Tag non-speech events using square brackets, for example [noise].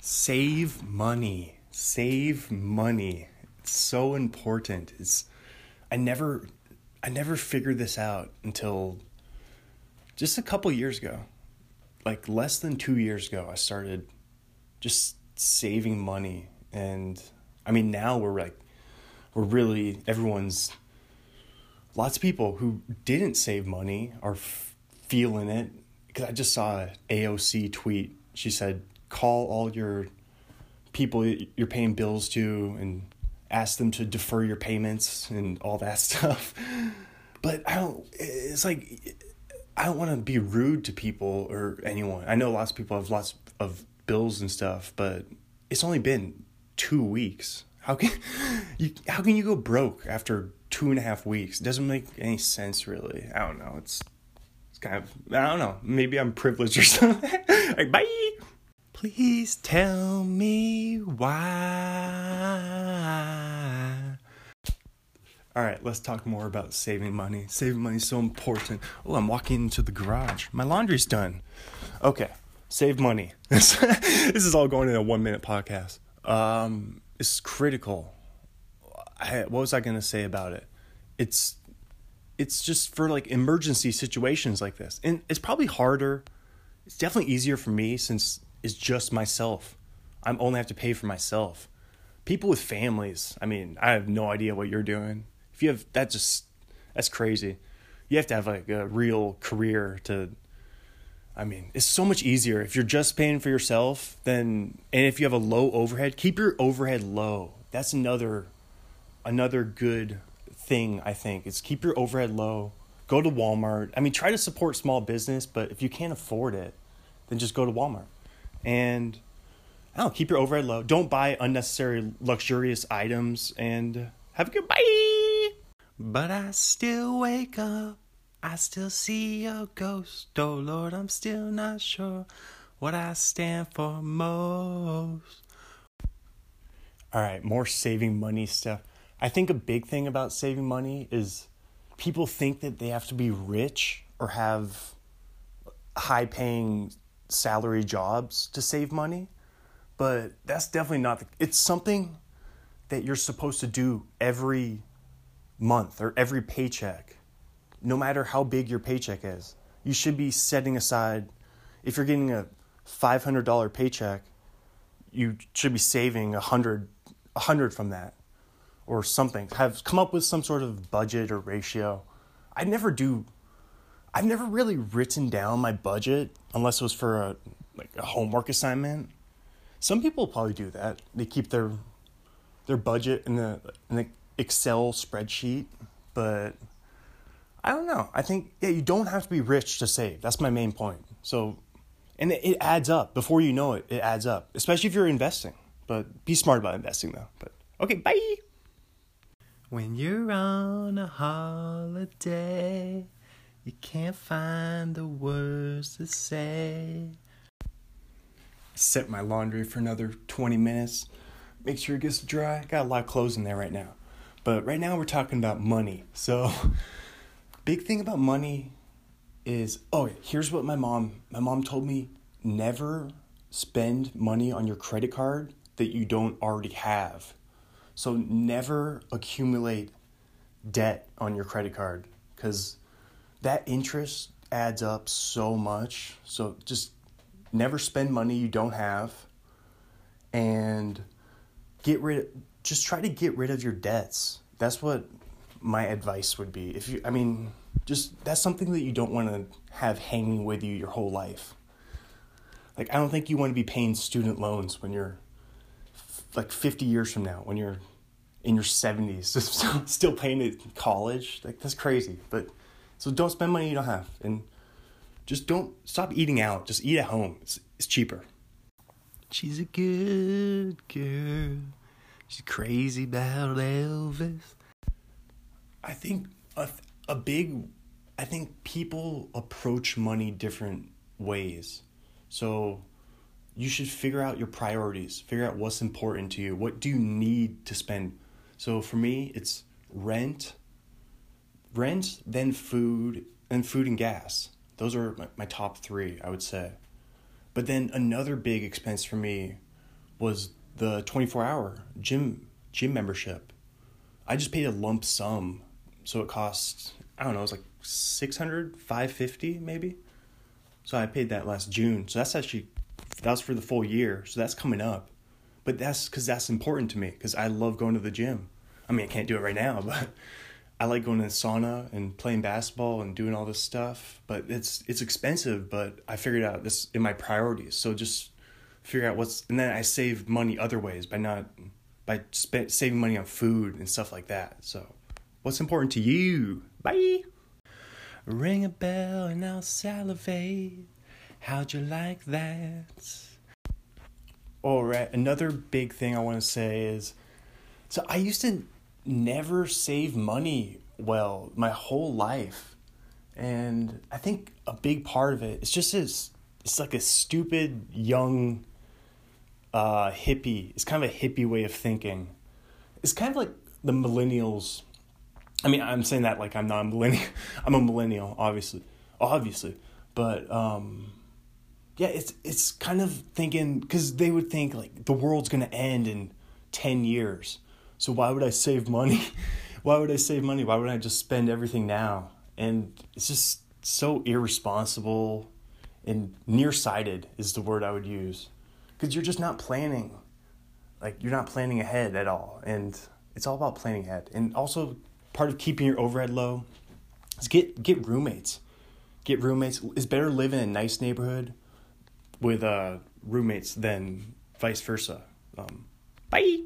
Save money. Save money. It's so important. It's I never I never figured this out until just a couple years ago. Like less than 2 years ago I started just saving money and I mean now we're like we're really everyone's lots of people who didn't save money are f- feeling it because I just saw a AOC tweet. She said, "Call all your people you're paying bills to and ask them to defer your payments and all that [laughs] stuff." But I don't. It's like I don't want to be rude to people or anyone. I know lots of people have lots of bills and stuff, but it's only been two weeks. How can [laughs] you? How can you go broke after two and a half weeks? It doesn't make any sense, really. I don't know. It's it's kind of I don't know. Maybe I'm privileged or [laughs] something. like bye. Please tell me why. All right, let's talk more about saving money. Saving money is so important. Oh, I'm walking into the garage. My laundry's done. Okay, save money. [laughs] this is all going in a one minute podcast. Um, it's critical. I, what was I going to say about it? It's it's just for like emergency situations like this. And it's probably harder. It's definitely easier for me since it's just myself. I'm only have to pay for myself. People with families, I mean, I have no idea what you're doing. If you have that just that's crazy. You have to have like a real career to I mean, it's so much easier if you're just paying for yourself than and if you have a low overhead, keep your overhead low. That's another another good thing I think is keep your overhead low. Go to Walmart. I mean, try to support small business, but if you can't afford it, then just go to Walmart. And I don't know, keep your overhead low. Don't buy unnecessary luxurious items and have a good bye. But I still wake up. I still see a ghost. Oh Lord, I'm still not sure what I stand for most. All right, more saving money stuff. I think a big thing about saving money is people think that they have to be rich or have high paying salary jobs to save money, but that's definitely not the, it's something that you're supposed to do every month or every paycheck. No matter how big your paycheck is. You should be setting aside if you're getting a $500 paycheck, you should be saving a 100 a 100 from that or something. Have come up with some sort of budget or ratio. I never do. I've never really written down my budget unless it was for a like a homework assignment. Some people probably do that. They keep their their budget in the in the Excel spreadsheet, but I don't know. I think yeah, you don't have to be rich to save. That's my main point. So, and it, it adds up. Before you know it, it adds up. Especially if you're investing. But be smart about investing though. But okay, bye. When you're on a holiday, you can't find the words to say. Set my laundry for another 20 minutes. Make sure it gets dry. Got a lot of clothes in there right now. But right now we're talking about money. So, [laughs] big thing about money is oh, here's what my mom my mom told me never spend money on your credit card that you don't already have. So never accumulate debt on your credit card because that interest adds up so much. So just never spend money you don't have and get rid of, just try to get rid of your debts. That's what my advice would be. If you I mean, just that's something that you don't want to have hanging with you your whole life. Like I don't think you want to be paying student loans when you're like 50 years from now when you're in your 70s [laughs] still paying college like that's crazy but so don't spend money you don't have and just don't stop eating out. Just eat at home. It's, it's cheaper. She's a good girl. She's crazy about elvis. I think a, a big i think people approach money different ways. So you should figure out your priorities. Figure out what's important to you. What do you need to spend? So for me, it's rent, rent, then food, and food and gas. Those are my, my top three, I would say. But then another big expense for me was the 24 hour gym gym membership. I just paid a lump sum. So it cost, I don't know, it was like 600, 550 maybe. So I paid that last June. So that's actually, that was for the full year. So that's coming up. But that's because that's important to me because I love going to the gym. I mean, I can't do it right now, [laughs] but I like going to the sauna and playing basketball and doing all this stuff. But it's it's expensive. But I figured out this in my priorities. So just figure out what's and then I save money other ways by not by spend, saving money on food and stuff like that. So what's important to you? Bye. Ring a bell and I'll salivate. How'd you like that? All right, another big thing I want to say is so I used to never save money well my whole life. And I think a big part of it is just this it's like a stupid young uh, hippie. It's kind of a hippie way of thinking. It's kind of like the millennials. I mean, I'm saying that like I'm not a millennial. [laughs] I'm a millennial, obviously, obviously, but um, yeah, it's it's kind of thinking because they would think like the world's gonna end in ten years. So why would I save money? [laughs] why would I save money? Why would I just spend everything now? And it's just so irresponsible and nearsighted is the word I would use because you're just not planning. Like you're not planning ahead at all, and it's all about planning ahead. And also, part of keeping your overhead low is get get roommates. Get roommates. It's better live in a nice neighborhood with uh, roommates than vice versa. Um, bye.